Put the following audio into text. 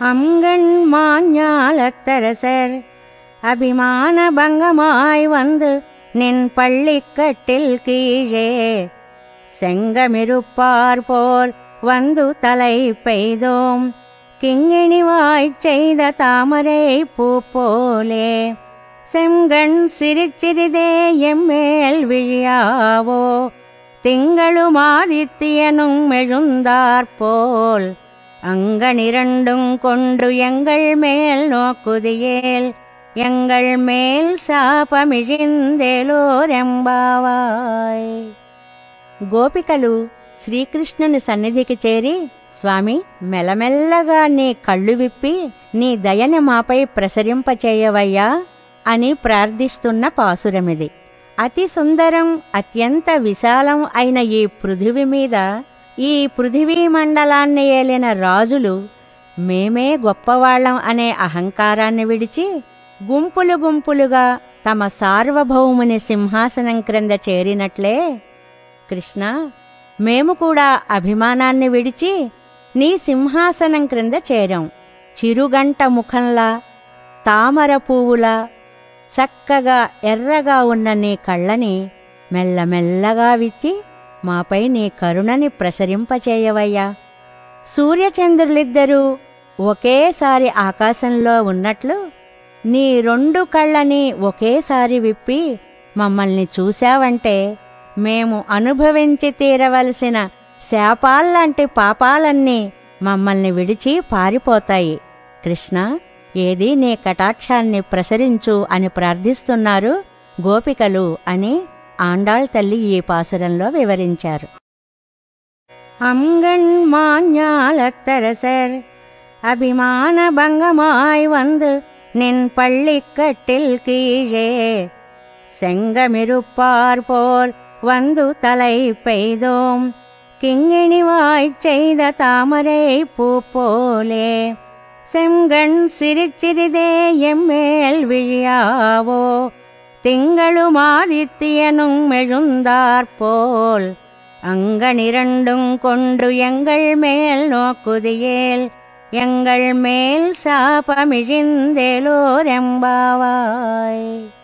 அங்கண் மாஞாலத்தரசர் அபிமான பங்கமாய் வந்து நின் பள்ளிக்கட்டில் கீழே. செங்கமிருப்பார் போல் வந்து தலை பெய்தோம். கிங்கிணிவாய்ச் செய்த தாமரை பூ போலே. செங்கண் சிரிச்சிறிதே எம்மேல் விழியாவோ. திங்களுமாதித்தியனும் எழுந்தாற்போல் அங்கனிரண்டும் கொண்டு எங்கள் மேல் நோக்குதியேல் எங்கள் மேல் శాపమిజిందేలోరెంబావాయ్ గోపికలు శ్రీకృష్ణుని సన్నిధికి చేరి స్వామి మెల్లమెల్లగా నీ కళ్ళు విప్పి నీ దయని మాపై ప్రసరింపచేయవయ్యా అని ప్రార్థిస్తున్న పాసురమిది అతి సుందరం అత్యంత విశాలం అయిన ఈ పృథివి మీద ఈ పృథివీ మండలాన్ని ఏలిన రాజులు మేమే గొప్పవాళ్ళం అనే అహంకారాన్ని విడిచి గుంపులు గుంపులుగా తమ సార్వభౌముని సింహాసనం క్రింద చేరినట్లే. కృష్ణ మేము కూడా అభిమానాన్ని విడిచి నీ సింహాసనం క్రింద చేరాం. చిరుగంట ముఖంలా తామర పువ్వులా చక్కగా ఎర్రగా ఉన్న నీ కళ్ళని మెల్లమెల్లగా విచ్చి మాపై నీ కరుణని ప్రసరింపచేయవయ్యా. సూర్యచంద్రులిద్దరూ ఒకేసారి ఆకాశంలో ఉన్నట్లు నీ రెండు కళ్ళని ఒకేసారి విప్పి మమ్మల్ని చూశావంటే మేము అనుభవించి తీరవలసిన శాపాల్లాంటి పాపాలన్నీ మమ్మల్ని విడిచి పారిపోతాయి. కృష్ణ ఏది నీ కటాక్షాన్ని ప్రసరించు అని ప్రార్థిస్తున్నారు గోపికలు అని ఆండాళ్ తల్లి ఈ పాసురంలో వివరించారు அங்கண் மாஞாலத்தரசர் அபிமான பங்கமாய் வந்து நின் பள்ளிக்கட்டில் கீழே செங்கமிருப்பார் போல் வந்து தலை பெய்தோம் கிங்கிணிவாய்ச் செய்த தாமரை பூ போலே செங்கண் சிரிச்சிறிதே எம்மேல் விழியாவோ திங்களும் ஆதித்யனும் எழுந்தாற்போல் அங்கனிரண்டும் கொண்டு எங்கள் மேல் நோக்குதியேல் எங்கள் மேல் சாபமிழிந்தேலோரெம்பாவாய்